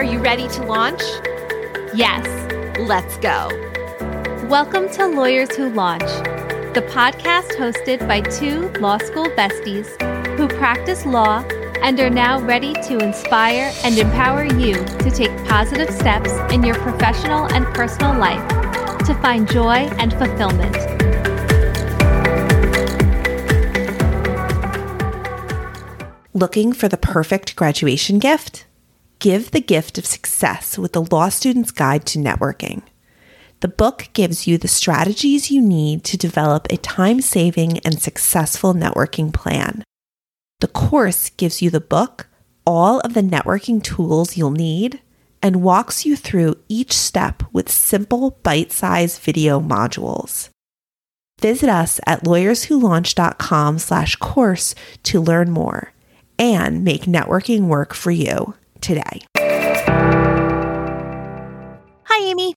Are you ready to launch? Yes. Let's go. Welcome to Lawyers Who Launch, the podcast hosted by two law school besties who practice law and are now ready to inspire and empower you to take positive steps in your professional and personal life to find joy and fulfillment. Looking for the perfect graduation gift? Give the gift of success with the Law Student's Guide to Networking. The book gives you the strategies you need to develop a time saving and successful networking plan. The course gives you the book, all of the networking tools you'll need, and walks you through each step with simple bite sized video modules. Visit us at lawyerswholaunch.com slash course to learn more and make networking work for you today. Hi, Amy.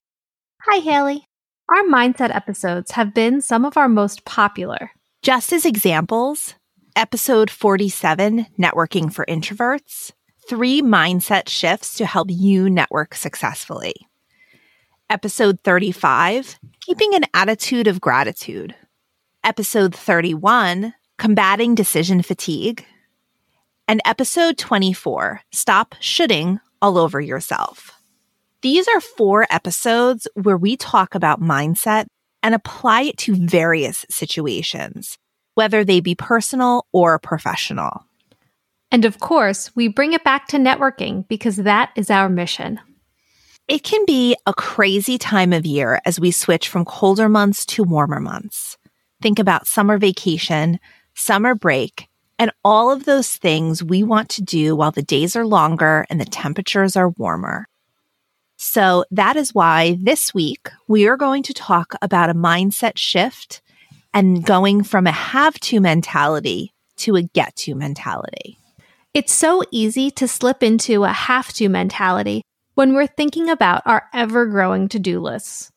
Hi, Haley. Our mindset episodes have been some of our most popular. Just as examples, episode 47, Networking for Introverts, three mindset shifts to help you network successfully. Episode 35, Keeping an Attitude of Gratitude. Episode 31, Combating Decision Fatigue. And episode 24, Stop Shoulding All Over Yourself. These are four episodes where we talk about mindset and apply it to various situations, whether they be personal or professional. And of course, we bring it back to networking because that is our mission. It can be a crazy time of year as we switch from colder months to warmer months. Think about summer vacation, summer break, and all of those things we want to do while the days are longer and the temperatures are warmer. So that is why this week we are going to talk about a mindset shift and going from a have to mentality to a get to mentality. It's so easy to slip into a have to mentality when we're thinking about our ever growing to do lists.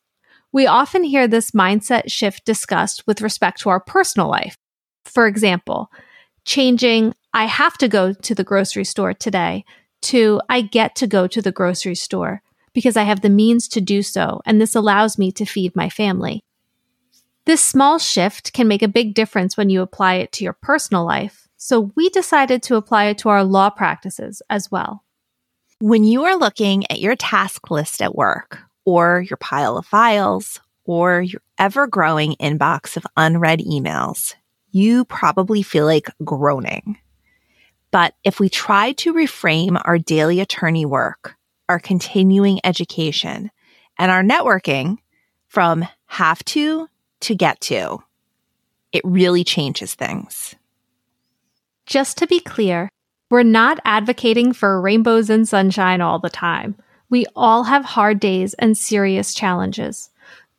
We often hear this mindset shift discussed with respect to our personal life. For example, changing, I have to go to the grocery store today to I get to go to the grocery store because I have the means to do so, and this allows me to feed my family. This small shift can make a big difference when you apply it to your personal life, so we decided to apply it to our law practices as well. When you are looking at your task list at work, or your pile of files, or your ever growing inbox of unread emails, you probably feel like groaning. But if we try to reframe our daily attorney work our continuing education and our networking from have to to get to. It really changes things. Just to be clear, we're not advocating for rainbows and sunshine all the time. We all have hard days and serious challenges.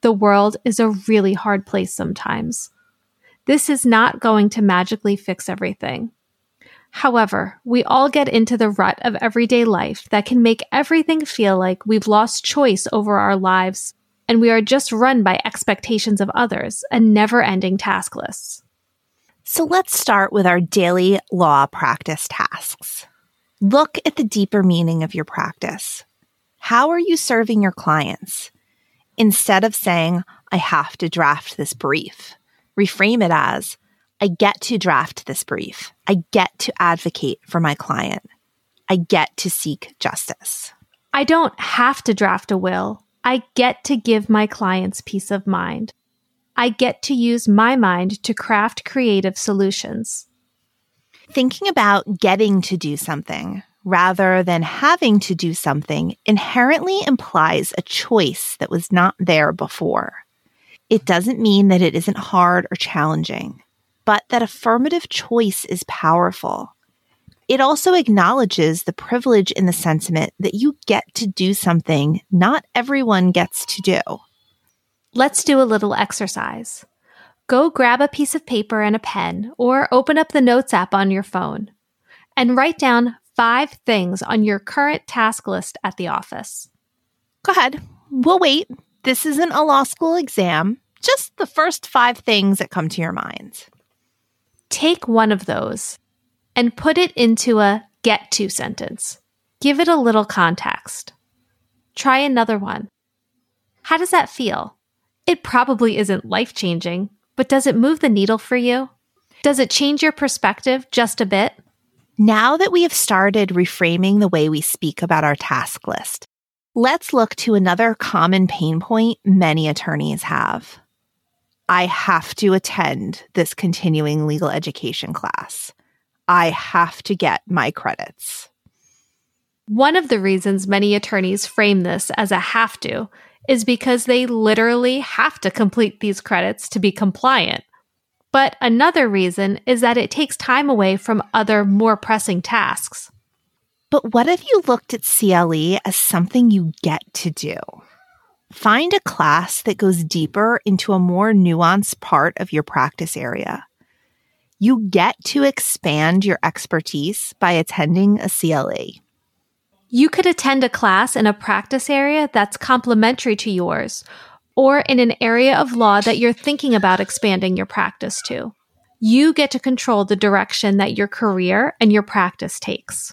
The world is a really hard place sometimes. This is not going to magically fix everything. However, we all get into the rut of everyday life that can make everything feel like we've lost choice over our lives and we are just run by expectations of others and never ending task lists. So let's start with our daily law practice tasks. Look at the deeper meaning of your practice. How are you serving your clients? Instead of saying, I have to draft this brief, reframe it as, I get to draft this brief. I get to advocate for my client. I get to seek justice. I don't have to draft a will. I get to give my clients peace of mind. I get to use my mind to craft creative solutions. Thinking about getting to do something rather than having to do something inherently implies a choice that was not there before. It doesn't mean that it isn't hard or challenging but that affirmative choice is powerful. It also acknowledges the privilege in the sentiment that you get to do something not everyone gets to do. Let's do a little exercise. Go grab a piece of paper and a pen, or open up the Notes app on your phone, and write down five things on your current task list at the office. Go ahead. We'll wait. This isn't a law school exam, just the first five things that come to your mind. Take one of those and put it into a get to sentence. Give it a little context. Try another one. How does that feel? It probably isn't life changing, but does it move the needle for you? Does it change your perspective just a bit? Now that we have started reframing the way we speak about our task list, let's look to another common pain point many attorneys have. I have to attend this continuing legal education class. I have to get my credits. One of the reasons many attorneys frame this as a have to is because they literally have to complete these credits to be compliant. But another reason is that it takes time away from other more pressing tasks. But what if you looked at CLE as something you get to do? Find a class that goes deeper into a more nuanced part of your practice area. You get to expand your expertise by attending a CLE. You could attend a class in a practice area that's complementary to yours, or in an area of law that you're thinking about expanding your practice to. You get to control the direction that your career and your practice takes.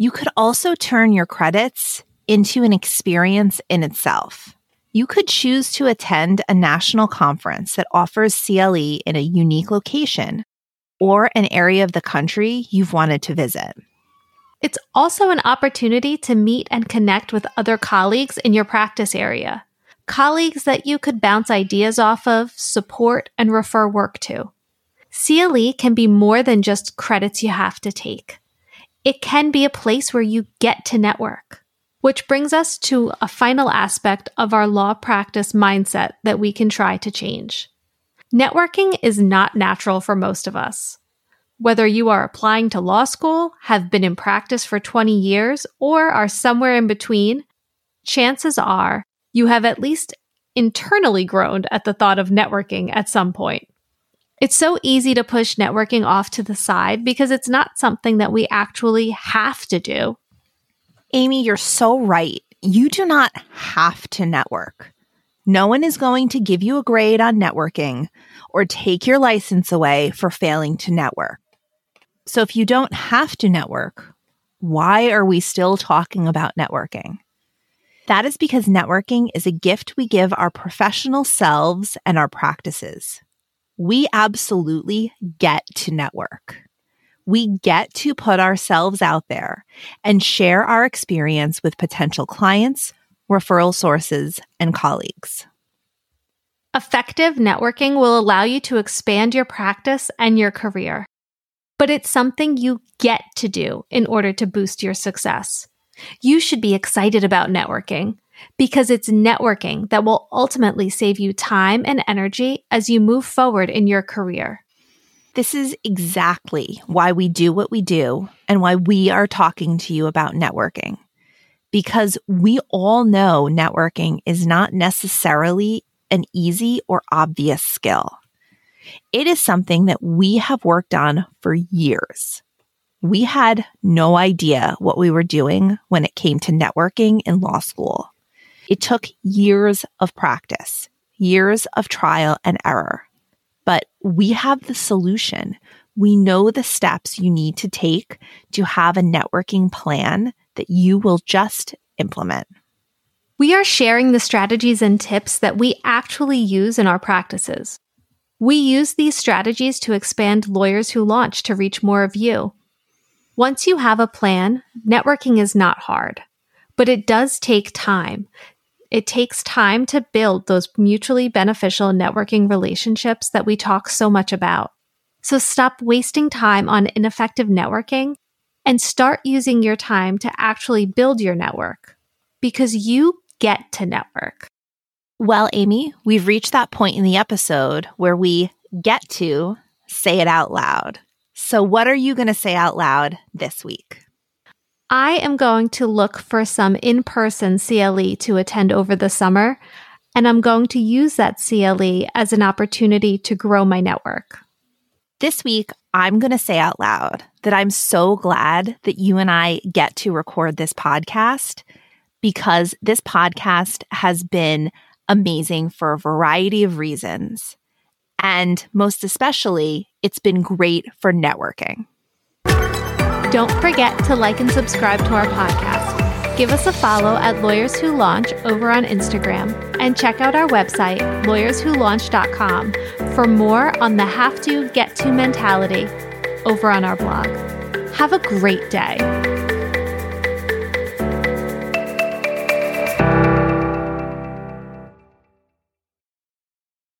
You could also turn your credits into an experience in itself. You could choose to attend a national conference that offers CLE in a unique location or an area of the country you've wanted to visit. It's also an opportunity to meet and connect with other colleagues in your practice area colleagues that you could bounce ideas off of, support, and refer work to. CLE can be more than just credits you have to take. It can be a place where you get to network. Which brings us to a final aspect of our law practice mindset that we can try to change. Networking is not natural for most of us. Whether you are applying to law school, have been in practice for 20 years, or are somewhere in between, chances are you have at least internally groaned at the thought of networking at some point. It's so easy to push networking off to the side because it's not something that we actually have to do. Amy, you're so right. You do not have to network. No one is going to give you a grade on networking or take your license away for failing to network. So if you don't have to network, why are we still talking about networking? That is because networking is a gift we give our professional selves and our practices. We absolutely get to network. We get to put ourselves out there and share our experience with potential clients, referral sources, and colleagues. Effective networking will allow you to expand your practice and your career, but it's something you get to do in order to boost your success. You should be excited about networking because it's networking that will ultimately save you time and energy as you move forward in your career. This is exactly why we do what we do and why we are talking to you about networking. Because we all know networking is not necessarily an easy or obvious skill. It is something that we have worked on for years we had no idea what we were doing when it came to networking in law school. It took years of practice, years of trial and error. But we have the solution. We know the steps you need to take to have a networking plan that you will just implement. We are sharing the strategies and tips that we actually use in our practices. We use these strategies to expand lawyers who launch to reach more of you. Once you have a plan, networking is not hard, but it does take time. It takes time to build those mutually beneficial networking relationships that we talk so much about. So stop wasting time on ineffective networking and start using your time to actually build your network because you get to network. Well, Amy, we've reached that point in the episode where we get to say it out loud. So, what are you going to say out loud this week? I am going to look for some in person CLE to attend over the summer, and I'm going to use that CLE as an opportunity to grow my network. This week, I'm going to say out loud that I'm so glad that you and I get to record this podcast because this podcast has been amazing for a variety of reasons. And most especially, it's been great for networking. Don't forget to like and subscribe to our podcast. Give us a follow at Lawyers Who Launch over on Instagram and check out our website, lawyerswholaunch.com, for more on the have to, get to mentality over on our blog. Have a great day.